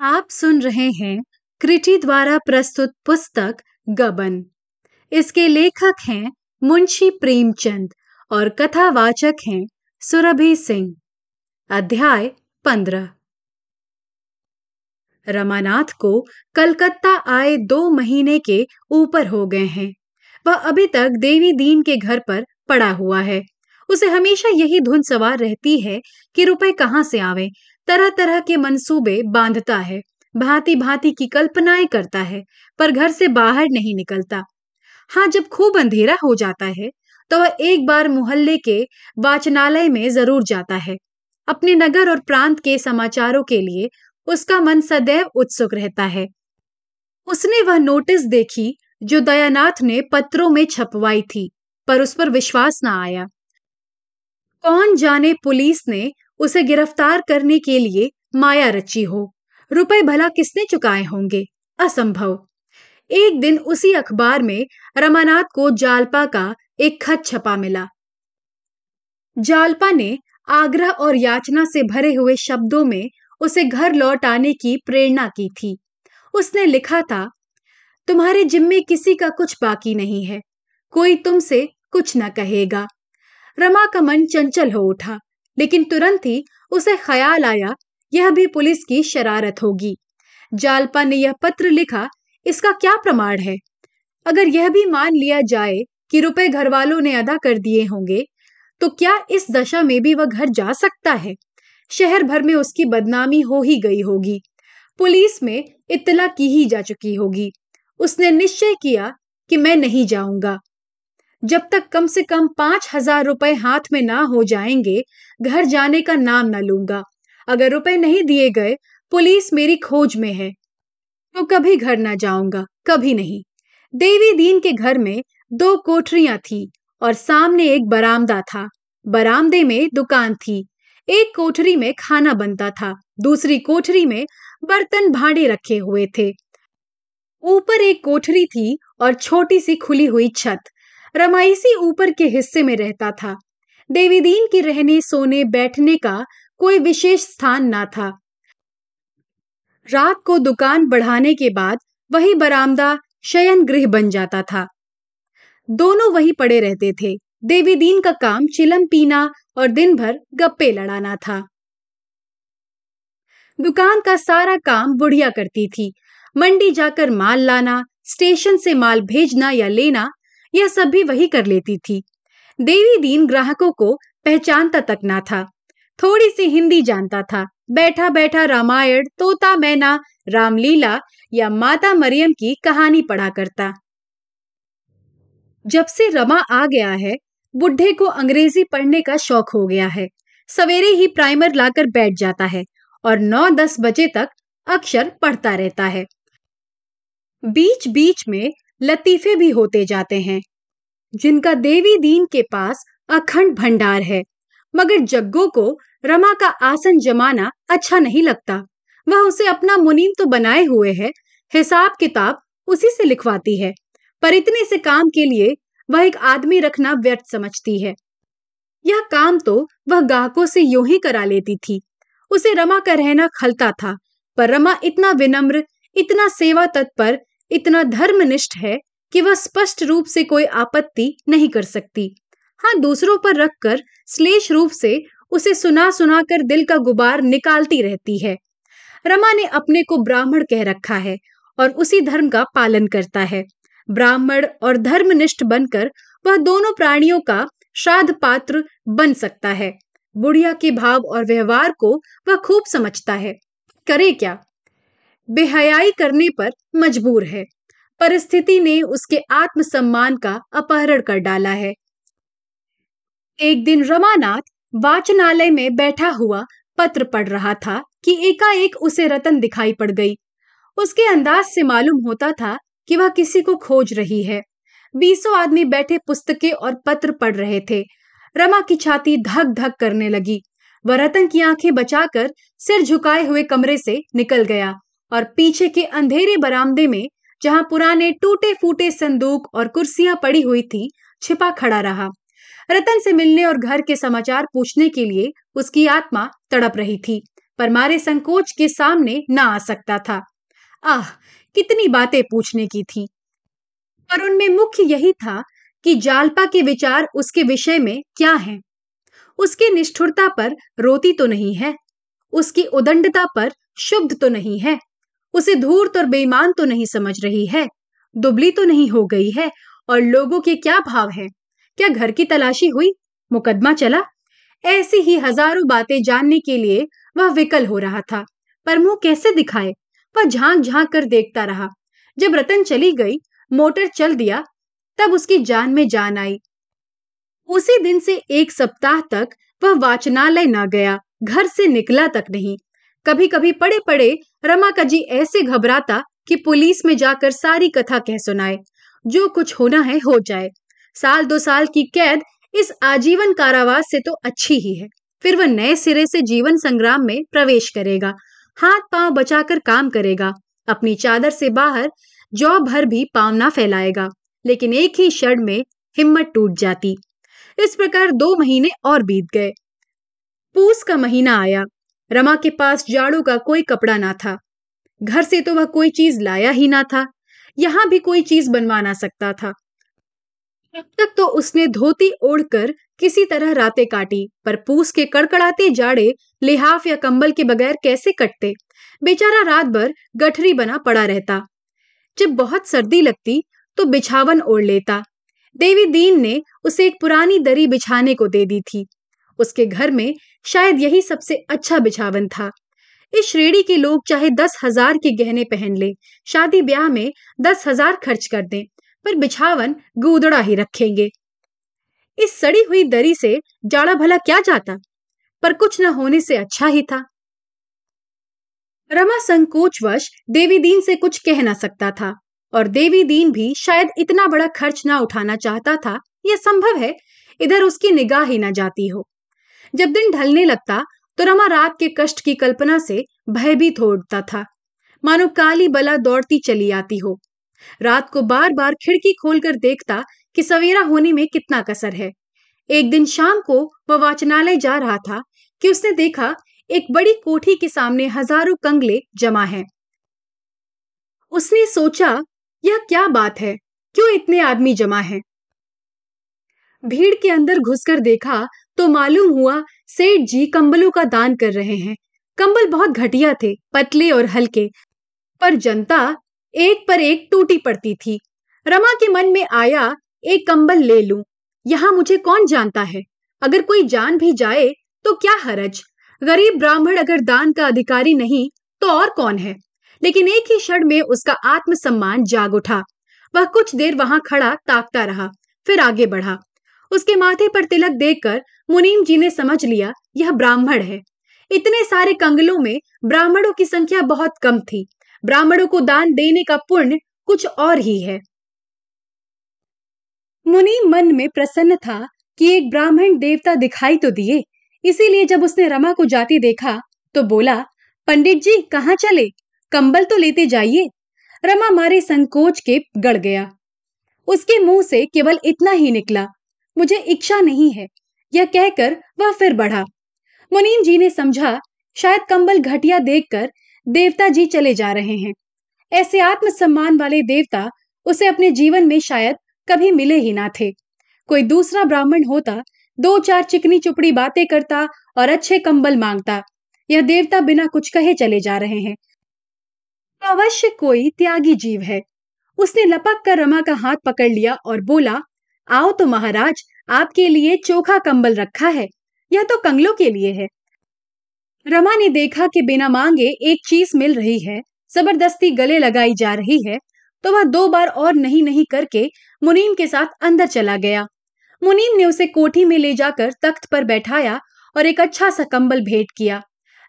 आप सुन रहे हैं क्रिटी द्वारा प्रस्तुत पुस्तक गबन। इसके लेखक हैं मुंशी प्रेमचंद और कथावाचक हैं सुरभि सिंह। अध्याय पंद्रह। रमानाथ को कलकत्ता आए दो महीने के ऊपर हो गए हैं। वह अभी तक देवी दीन के घर पर पड़ा हुआ है। उसे हमेशा यही धुन सवार रहती है कि रुपए कहाँ से आवे? तरह तरह के मंसूबे बांधता है भांति भांति की कल्पनाएँ करता है, पर घर से बाहर नहीं निकलता। हाँ जब खूब अंधेरा हो जाता है तो वह एक बार मोहल्ले के वाचनालय में ज़रूर जाता है। अपने नगर और प्रांत के समाचारों के लिए उसका मन सदैव उत्सुक रहता है। उसने वह नोटिस देखी जो दयानाथ ने पत्रों में छपवाई थी, पर उस पर विश्वास न आया। कौन जाने पुलिस ने उसे गिरफ़्तार करने के लिए माया रची हो। रुपए भला किसने चुकाए होंगे? असंभव। एक दिन उसी अखबार में रमानाथ को जालपा का एक खत छपा मिला। जालपा ने आग्रह और याचना से भरे हुए शब्दों में उसे घर लौट आने की प्रेरणा की थी। उसने लिखा था, तुम्हारे जिम्मे किसी का कुछ बाकी नहीं है। कोई तुमसे कुछ न कहेगा। रमा का मन चंचल हो उठा। लेकिन तुरंत ही उसे ख्याल आया, यह भी पुलिस की शरारत होगी। जालपा ने यह पत्र लिखा, इसका क्या प्रमाण है? अगर यह भी मान लिया जाए कि रुपए घर वालों ने अदा कर दिए होंगे तो क्या इस दशा में भी वह घर जा सकता है? शहर भर में उसकी बदनामी हो ही गई होगी। पुलिस में इतला की ही जा चुकी होगी। उसने निश्चय किया कि मैं नहीं जाऊँगा। जब तक कम से कम पाँच हज़ार रुपए हाथ में ना हो जाएँगे, घर जाने का नाम ना लूँगा। अगर रुपए नहीं दिए गए, पुलिस मेरी खोज में है। तो कभी घर ना जाऊँगा, कभी नहीं। देवी दीन के घर में दो कोठरियाँ थी और सामने एक बरामदा था। बरामदे में दुकान थी। एक कोठरी में खाना बनता था, दूसरी कोठरी में बर्तन भांडे रखे हुए थे। ऊपर एक कोठरी थी और छोटी सी खुली हुई छत। रमाइसी ऊपर के हिस्से में रहता था। देवीदीन की रहने सोने बैठने का कोई विशेष स्थान ना था। रात को दुकान बढ़ाने के बाद वही बरामदा शयन गृह बन जाता था। दोनों वही पड़े रहते थे। देवी दीन का काम चिलम पीना और दिन भर गप्पे लड़ाना था। दुकान का सारा काम बुढ़िया करती थी। मंडी जाकर माल लाना, स्टेशन से माल भेजना या लेना यह सब भी वही कर लेती थी। देवी दीन ग्राहकों को पहचानता तक ना था। थोड़ी सी हिंदी जानता था। बैठा बैठा रामायण, तोता मैना, रामलीला या माता मरियम की कहानी पढ़ा करता। जब से रमा आ गया है, बुढ़े को अंग्रेज़ी पढ़ने का शौक हो गया है। सवेरे ही प्राइमर लाकर बैठ जाता है और नौ दस बजे तक अक्षर पढ़ता रहता है। बीच बीच में लतीफे भी होते जाते हैं। जिनका देवी दीन के पास अखंड भंडार है, मगर जग्गो को रमा का आसन जमाना अच्छा नहीं लगता। वह उसे अपना मुनीम तो बनाए हुए है, हिसाब किताब उसी से लिखवाती है, पर इतने से काम के लिए वह एक आदमी रखना व्यर्थ समझती है। यह काम तो वह गाहकों से यूँ ही करा लेती थी। उसे रमा का रहना खलता था, पर रमा इतना विनम्र, इतना सेवा तत्पर इतना धर्मनिष्ठ है कि वह स्पष्ट रूप से कोई आपत्ति नहीं कर सकती। हाँ दूसरों पर रखकर, श्लेष रूप से उसे सुना सुना कर दिल का गुबार निकालती रहती है। रमा ने अपने को ब्राह्मण कह रखा है और उसी धर्म का पालन करता है। ब्राह्मण और धर्मनिष्ठ बनकर वह दोनों प्राणियों का श्राद्ध पात्र बन सकता है। बुढ़िया के भाव और व्यवहार को वह खूब समझता है। करे क्या? बेहयाई करने पर मजबूर है। परिस्थिति ने उसके आत्मसम्मान का अपहरण कर डाला है। एक दिन रमानाथ वाचनालय में बैठा हुआ पत्र पढ़ रहा था कि एकाएक उसे रतन दिखाई पड़ गई। उसके अंदाज से मालूम होता था कि वह किसी को खोज रही है। बीसों आदमी बैठे पुस्तकें और पत्र पढ़ रहे थे। रमा की छाती धक धक करने लगी। वह रतन की आँखें बचाकर सिर झुकाए हुए कमरे से निकल गया। और पीछे के अंधेरे बरामदे में, जहाँ पुराने टूटे फूटे संदूक और कुर्सियाँ पड़ी हुई थी, छिपा खड़ा रहा। रतन से मिलने और घर के समाचार पूछने के लिए उसकी आत्मा तड़प रही थी, पर मारे संकोच के सामने ना आ सकता था। आह, कितनी बातें पूछने की थी। पर उनमें मुख्य यही था कि जालपा के विचार उसके विषय में क्या हैं। उसकी निष्ठुरता पर रोती तो नहीं है, उसकी उदंडता पर शुद्ध तो नहीं है। उसे धूर्त और बेईमान तो नहीं समझ रही है, दुबली तो नहीं हो गई है, और लोगों के क्या भाव है? क्या घर की तलाशी हुई? मुकदमा चला? ऐसी ही हज़ारों बातें जानने के लिए वह विकल हो रहा था, पर मुँह कैसे दिखाए? वह झाँक झाँक कर देखता रहा। जब रतन चली गई, मोटर चल दिया, तब उसकी जान में जान आई। उसी दिन से एक सप्ताह तक वह वाचनालय न गया, घर से निकला तक नहीं। कभी कभी पड़े पड़े रमा जी ऐसे घबराता कि पुलिस में जाकर सारी कथा कह सुनाए। जो कुछ होना है, हो जाए। साल दो साल की कैद इस आजीवन कारावास से तो अच्छी ही है। फिर वह नए सिरे से जीवन संग्राम में प्रवेश करेगा। हाथ पाँव बचाकर काम करेगा। अपनी चादर से बाहर जौ भर भी पाँव ना फैलाएगा। लेकिन एक ही क्षण में हिम्मत टूट जाती। इस प्रकार दो महीने और बीत गए। पूस का महीना आया। रमा के पास जाड़ू का कोई कपड़ा ना था। घर से तो वह कोई चीज़ लाया ही ना था। यहाँ भी कोई चीज़ बनवा ना सकता था। अब तक तो उसने धोती ओढ़कर किसी तरह रातें काटी, पर पूस के कड़कड़ाते जाड़े लिहाफ या कंबल के बगैर कैसे कटते? बेचारा रात भर गठरी बना पड़ा रहता। जब बहुत सर्दी लगती तो बिछावन ओढ़ लेता। देवी दीन ने उसे एक पुरानी दरी बिछाने को दे दी थी। उसके घर में शायद यही सबसे अच्छा बिछावन था। इस श्रेणी के लोग चाहे दस हज़ार के गहने पहन ले, शादी ब्याह में दस हज़ार खर्च कर दें, पर बिछावन गुदड़ा ही रखेंगे। इस सड़ी हुई दरी से जाड़ा भला क्या जाता? पर कुछ न होने से अच्छा ही था। रमा संकोचवश देवी दीन से कुछ कह ना सकता था, और देवी दीन भी शायद इतना बड़ा खर्च ना उठाना चाहता था, यह संभव है, इधर उसकी निगाह ही ना जाती हो। जब दिन ढलने लगता तो रमा रात के कष्ट की कल्पना से भयभीत हो उठता था मानो काली बला दौड़ती चली आती हो रात को बार बार खिड़की खोलकर देखता कि सवेरा होने में कितना कसर है एक दिन शाम को वह वाचनालय जा रहा था कि उसने देखा, एक बड़ी कोठी के सामने हज़ारों कंगले जमा हैं। उसने सोचा, यह क्या बात है क्यों इतने आदमी जमा हैं? भीड़ के अंदर घुसकर देखा तो मालूम हुआ सेठ जी कंबलों का दान कर रहे हैं। कंबल बहुत घटिया थे, पतले और हल्के, पर जनता एक पर एक टूटी पड़ती थी। रमा के मन में आया, एक कंबल ले लूँ। यहाँ मुझे कौन जानता है? अगर कोई जान भी जाए तो क्या हरज? गरीब ब्राह्मण अगर दान का अधिकारी नहीं तो और कौन है? लेकिन एक ही क्षण में उसका आत्मसम्मान जाग उठा। वह कुछ देर वहाँ खड़ा, ताकता रहा, फिर आगे बढ़ा। उसके माथे पर तिलक देखकर मुनीम जी ने समझ लिया, यह ब्राह्मण है। इतने सारे कंगलों में ब्राह्मणों की संख्या बहुत कम थी। ब्राह्मणों को दान देने का पुण्य कुछ और ही है। मुनीम मन में प्रसन्न था कि एक ब्राह्मण देवता दिखाई तो दिए, इसीलिए जब उसने रमा को जाती देखा तो बोला, पंडित जी, कहाँ चले? कंबल तो लेते जाइए। रमा मारे संकोच के गड़ गया। उसके मुँह से केवल इतना ही निकला। मुझे इच्छा नहीं है। यह कहकर वह फिर बढ़ा। मुनीम जी ने समझा, शायद कंबल घटिया देखकर देवता जी चले जा रहे हैं। ऐसे आत्मसम्मान वाले देवता उसे अपने जीवन में शायद कभी मिले ही ना थे। कोई दूसरा ब्राह्मण होता, दो चार चिकनी चुपड़ी बातें करता और अच्छे कंबल माँगता। यह देवता बिना कुछ कहे चले जा रहे हैं। अवश्य कोई त्यागी जीव है। उसने लपक कर रमा का हाथ पकड़ लिया और बोला आओ तो महाराज, आपके लिए चोखा कंबल रखा है यह तो कंगलों के लिए है। रमा ने देखा कि बिना मांगे एक चीज़ मिल रही है, ज़बरदस्ती गले लगाई जा रही है तो वह दो बार और नहीं नहीं करके मुनीम के साथ अंदर चला गया। मुनीम ने उसे कोठी में ले जाकर तख्त पर बैठाया और एक अच्छा सा कंबल भेंट किया।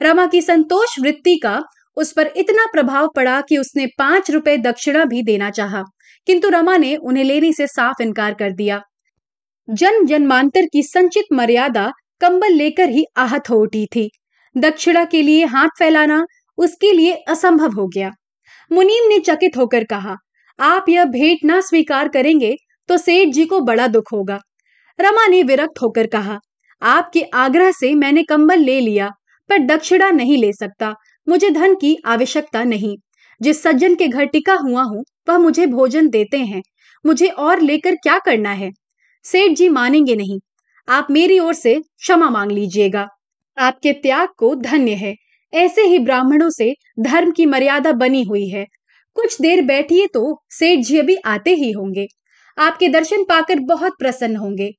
रमा की संतोष वृत्ति का उस पर इतना प्रभाव पड़ा कि उसने पाँच रुपए दक्षिणा भी देना चाहा, किंतु रमा ने उन्हें लेने से साफ़ इनकार कर दिया। जन जन्मांतर की संचित मर्यादा कंबल लेकर ही आहत हो उठी थी। दक्षिणा के लिए हाथ फैलाना उसके लिए असंभव हो गया। मुनीम ने चकित होकर कहा, आप यह भेंट ना स्वीकार करेंगे तो सेठ जी को बड़ा दुख होगा। रमा ने विरक्त होकर कहा, आपके आग्रह से मैंने कंबल ले लिया, पर दक्षिणा नहीं ले सकता। मुझे धन की आवश्यकता नहीं। जिस सज्जन के घर टिका हुआ हूँ, वह मुझे भोजन देते हैं। मुझे और लेकर क्या करना है? सेठ जी मानेंगे नहीं। आप मेरी ओर से क्षमा मांग लीजिएगा। आपके त्याग को धन्य है। ऐसे ही ब्राह्मणों से धर्म की मर्यादा बनी हुई है। कुछ देर बैठिए तो सेठ जी अभी आते ही होंगे। आपके दर्शन पाकर बहुत प्रसन्न होंगे।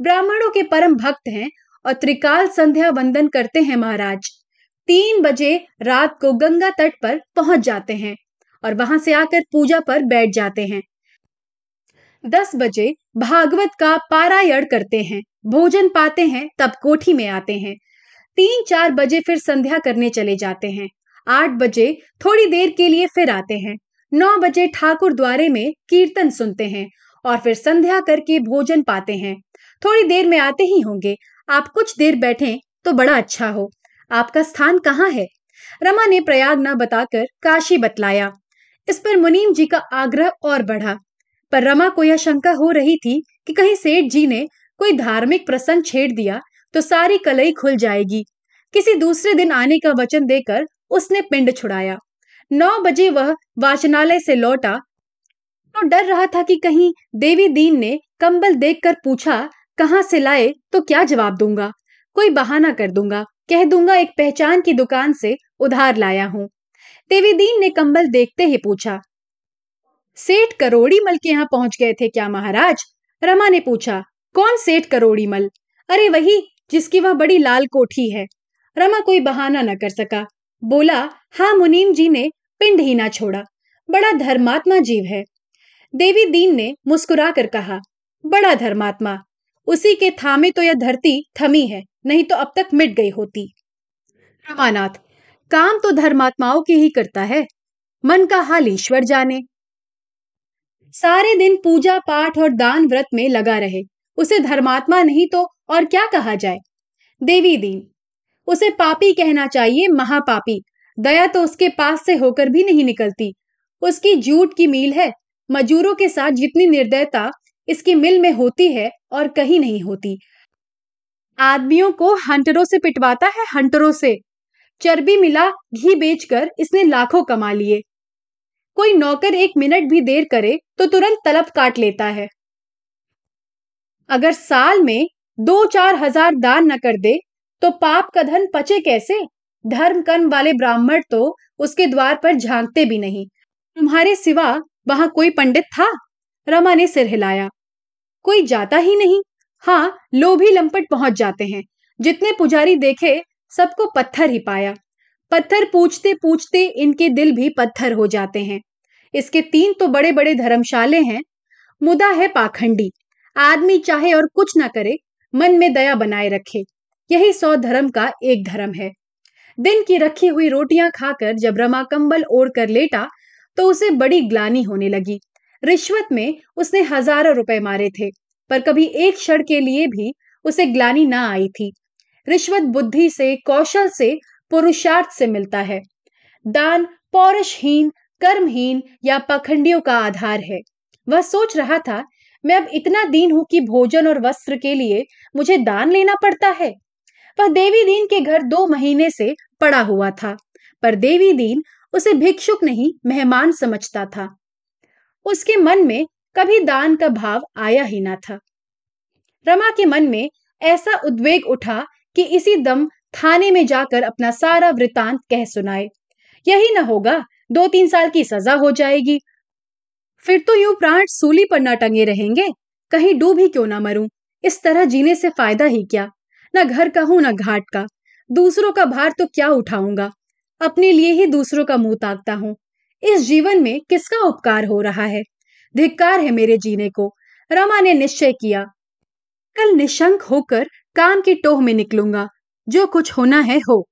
ब्राह्मणों के परम भक्त हैं और त्रिकाल संध्या वंदन करते हैं महाराज। तीन बजे रात को गंगा तट पर पहुँच जाते हैं और वहाँ से आकर पूजा पर बैठ जाते हैं। दस बजे भागवत का पारायण करते हैं, भोजन पाते हैं, तब कोठी में आते हैं। तीन चार बजे फिर संध्या करने चले जाते हैं। आठ बजे थोड़ी देर के लिए फिर आते हैं। नौ बजे ठाकुर द्वारे में कीर्तन सुनते हैं और फिर संध्या करके भोजन पाते हैं। थोड़ी देर में आते ही होंगे। आप कुछ देर बैठे तो बड़ा अच्छा हो। आपका स्थान कहाँ है? रमा ने प्रयाग न बताकर काशी बतलाया। इस पर मुनीम जी का आग्रह और बढ़ा, पर रमा को यह शंका हो रही थी कि कहीं सेठ जी ने कोई धार्मिक प्रसंग छेड़ दिया तो सारी कलई खुल जाएगी। किसी दूसरे दिन आने का वचन देकर उसने पिंड छुड़ाया। नौ बजे वह वाचनालय से लौटा तो डर रहा था कि कहीं देवी दीन ने कंबल देखकर पूछा, कहाँ से लाए तो क्या जवाब दूँगा? कोई बहाना कर दूँगा। कह दूँगा एक पहचान की दुकान से उधार लाया हूँ। देवी दीन ने कंबल देखते ही पूछा, सेठ करोड़ी मल के यहाँ पहुँच गए थे क्या महाराज? रमा ने पूछा, कौन सेठ करोड़ी मल? अरे वही जिसकी वह बड़ी लाल कोठी है। रमा कोई बहाना न कर सका, बोला हाँ मुनीम जी ने पिंड ही ना छोड़ा, बड़ा धर्मात्मा जीव है। देवी दीन ने मुस्कुरा कर कहा, बड़ा धर्मात्मा, उसी के थामे तो यह धरती थमी है। नहीं तो अब तक मिट गई होती। रमानाथ, काम तो धर्मात्माओं की ही करता है। मन का हाल ईश्वर जाने। सारे दिन पूजा, पाठ और दान व्रत में लगा रहे। उसे धर्मात्मा नहीं तो और क्या कहा जाए? देवी दीन, उसे पापी कहना चाहिए महापापी। दया तो उसके पास से होकर भी नहीं निकलती। उसकी जूट की मील है। मजूरों के साथ जितनी निर्दयता इसकी मिल में होती है और कहीं नहीं होती। आदमियों को हंटरों से पिटवाता है, हंटरों से। चर्बी मिला, घी बेचकर इसने लाखों कमा लिए। कोई नौकर एक मिनट भी देर करे तो तुरंत तलब काट लेता है। अगर साल में दो चार हज़ार दान न कर दे तो पाप का धन पचे कैसे? धर्म कर्म वाले ब्राह्मण तो उसके द्वार पर झांकते भी नहीं। तुम्हारे सिवा वहाँ कोई पंडित था? रमा ने सिर हिलाया। कोई जाता ही नहीं। हाँ लोभी लंपट पहुँच जाते हैं। जितने पुजारी देखे, सबको पत्थर ही पाया। पत्थर पूछते पूछते इनके दिल भी पत्थर हो जाते हैं। इसके तीन तो बड़े बड़े धर्मशाले हैं। मुदा है पाखंडी। आदमी चाहे और कुछ ना करे, मन में दया बनाए रखे। यही सौ धर्म का एक धर्म है। दिन की रखी हुई रोटियाँ खाकर जब रमा कंबल ओढ़ कर लेटा तो उसे बड़ी ग्लानी होने लगी। रिश्वत में उसने हज़ारों रुपए मारे थे। पर कभी एक क्षण के लिए भी उसे ग्लानी ना आई थी। रिश्वत बुद्धि से, कौशल से, पुरुषार्थ से मिलता है। दान पौरुषहीन, कर्महीन या पखंडियों का आधार है। वह सोच रहा था, मैं अब इतना दीन हूँ कि भोजन और वस्त्र के लिए मुझे दान लेना पड़ता है। वह देवी दीन के घर दो महीने से पड़ा हुआ था। पर देवी दीन उसे भिक्षुक नहीं, मेहमान समझता था। उसके मन में कभी दान का भाव आया ही ना था। रमा के मन में ऐसा उद्वेग उठा कि इसी दम थाने में जाकर अपना सारा वृतांत कह सुनाए। यही न होगा दो तीन साल की सजा हो जाएगी। फिर तो यूँ प्राण सूली पर न टंगे रहेंगे, कहीं डूब ही क्यों ना मरूं? इस तरह जीने से फ़ायदा ही क्या? न घर का हूँ, न घाट का। दूसरों का भार तो क्या उठाऊँगा? अपने लिए ही दूसरों का मुँह ताकता हूँ। इस जीवन में किसका उपकार हो रहा है? धिक्कार है मेरे जीने को। रमा ने निश्चय किया कल निशंक होकर काम की टोह में निकलूँगा। जो कुछ होना है हो।